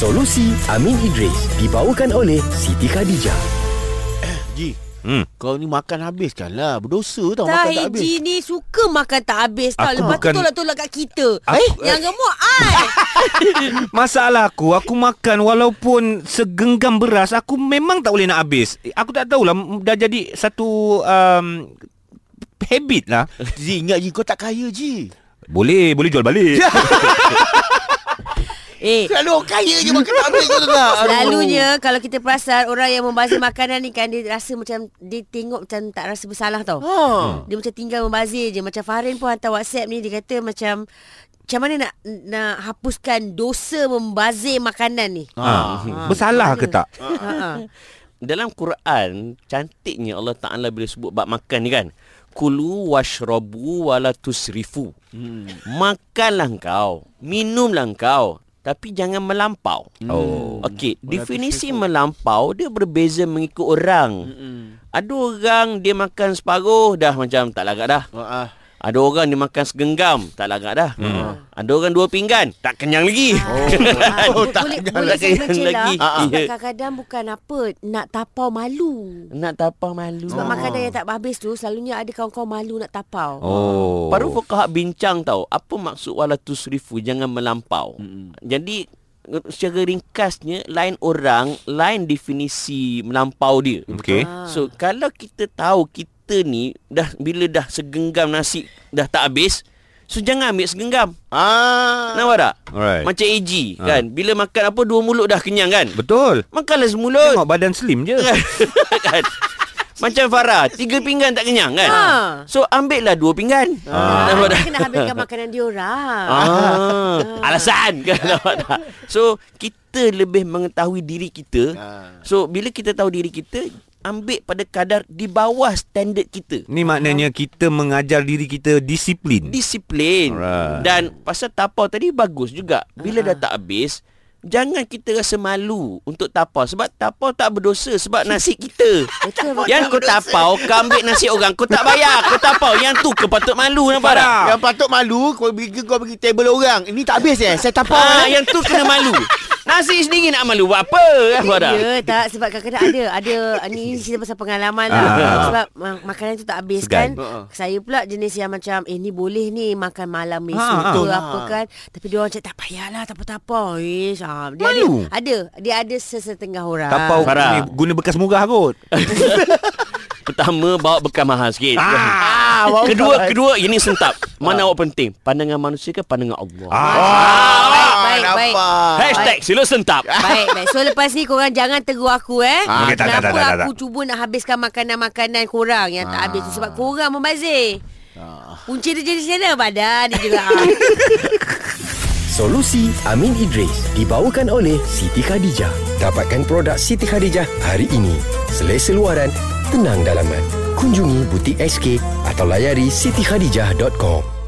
Solusi Amin Idris dibawakan oleh Siti Khadijah. Ji, Hmm. kau ni makan habis kan lah. Berdosa tau Tak, makan tak habis. Haji ni suka makan tak habis tau. Aku Lepas bukan- tu tolak-tolak kat kita. Aku- eh? Yang gemuk ai. Masalah aku Aku makan Walaupun segenggam beras Aku memang tak boleh nak habis Aku tak tahulah m- Dah jadi satu um, Habit lah Ji, ingat Ji, kau tak kaya Ji. Boleh Boleh jual balik eh, Selalu orang kaya je makan tak habis kau tahu tak? Selalunya kalau kita perasan orang yang membazir makanan ni kan dia rasa macam dia tengok macam tak rasa bersalah tau. Ha. Dia macam tinggal membazir je. Macam Farin pun hantar WhatsApp ni dia kata macam macam mana nak nak hapuskan dosa membazir makanan ni. ha. Bersalah ke tak Ha. ha. Dalam Quran cantiknya Allah Taala bila sebut bab makan ni kan. Kulu washrabu wala tusrifu. Hmm. Makanlah kau, minumlah kau, tapi jangan melampau. Oh. Okey, definisi melampau dia berbeza mengikut orang. Hmm. Ada orang dia makan separuh dah macam tak lagak dah. Ha. Ada orang dia makan segenggam, tak lagak dah. Hmm. Ada orang dua pinggan, tak kenyang lagi. Ah, Oh, bo- tak boleh kenyang boleh lagi. saya mencelah. Lagi. Ah, ah. kadang-kadang bukan apa nak tapau malu. Nak tapau malu. Sebab makanan yang tak habis tu selalunya ada kawan-kawan malu nak tapau. Oh Para fuqaha bincang tahu apa maksud wala tusrifu jangan melampau. Hmm. Jadi secara ringkasnya lain orang lain definisi melampau dia. Okey Ah. So kalau kita tahu kita ni dah bila dah segenggam nasi dah tak habis, so jangan ambil segenggam. Ah. Nampak tak? Alright Macam AG Ha. kan. Bila makan apa dua mulut dah kenyang kan? Betul Makanlah semulut. Tengok badan slim je kan? Macam Farah, tiga pinggan tak kenyang kan? Ha. So ambil lah dua pinggan. Ah, Nampak tak? kena habiskan makanan dia orang. Ah, alasan kan nampak tak? So kita lebih mengetahui diri kita. Ah. So bila kita tahu diri kita, ambil pada kadar di bawah standard kita. Ni maknanya kita mengajar diri kita disiplin Disiplin. Alright. Dan pasal tapau tadi bagus juga. Bila dah tak habis, jangan kita rasa malu untuk tapau sebab tapau tak berdosa sebab nasi kita. Betul, betul. Yang kau tapau, kau ambil nasi orang, kau tak bayar. Kau tapau, yang tu kau patut malu nampak tak? Yang patut malu kau pergi kau pergi table orang. Ini tak habis eh. Saya tapau. Ah, eh. yang tu kena malu. Nasi sendiri nak malu buat apa? Tak? Ya tak sebab kadang-kadang ada ada ni cerita pasal pengalaman lah. Ah. Sebab ma- makanan tu tak habis Segan. kan. Ha. Saya pula jenis yang macam eh ni boleh ni makan malam ni Ha, suka ha. apa kan. Tapi dia orang cakap tak payahlah tak apa-apa. Eh, ah, dia Malu? ada ada dia ada sesetengah orang. Tapau Farah. ni guna bekas murah kot Pertama bawa bekal mahal sikit. Ah, bawa kedua bekal. kedua ini sentap. Mana awak penting? Pandangan manusia ke pandangan Allah? ah. Ah, baik baik. Hashtag sila sentap. Baik, baik. So lepas ni korang jangan tegur aku eh. Ah, okey, tak, tak, Kenapa tak, tak, tak, aku cuba nak habiskan makanan-makanan korang yang tak habis tu. Sebab korang membazir. Punca dia jadi sana badan dia juga. Solusi Amin Idris dibawakan oleh Siti Khadijah. Dapatkan produk Siti Khadijah hari ini. Selesa luaran, tenang dalaman. Kunjungi butik SK atau layari sitikhadijah.com.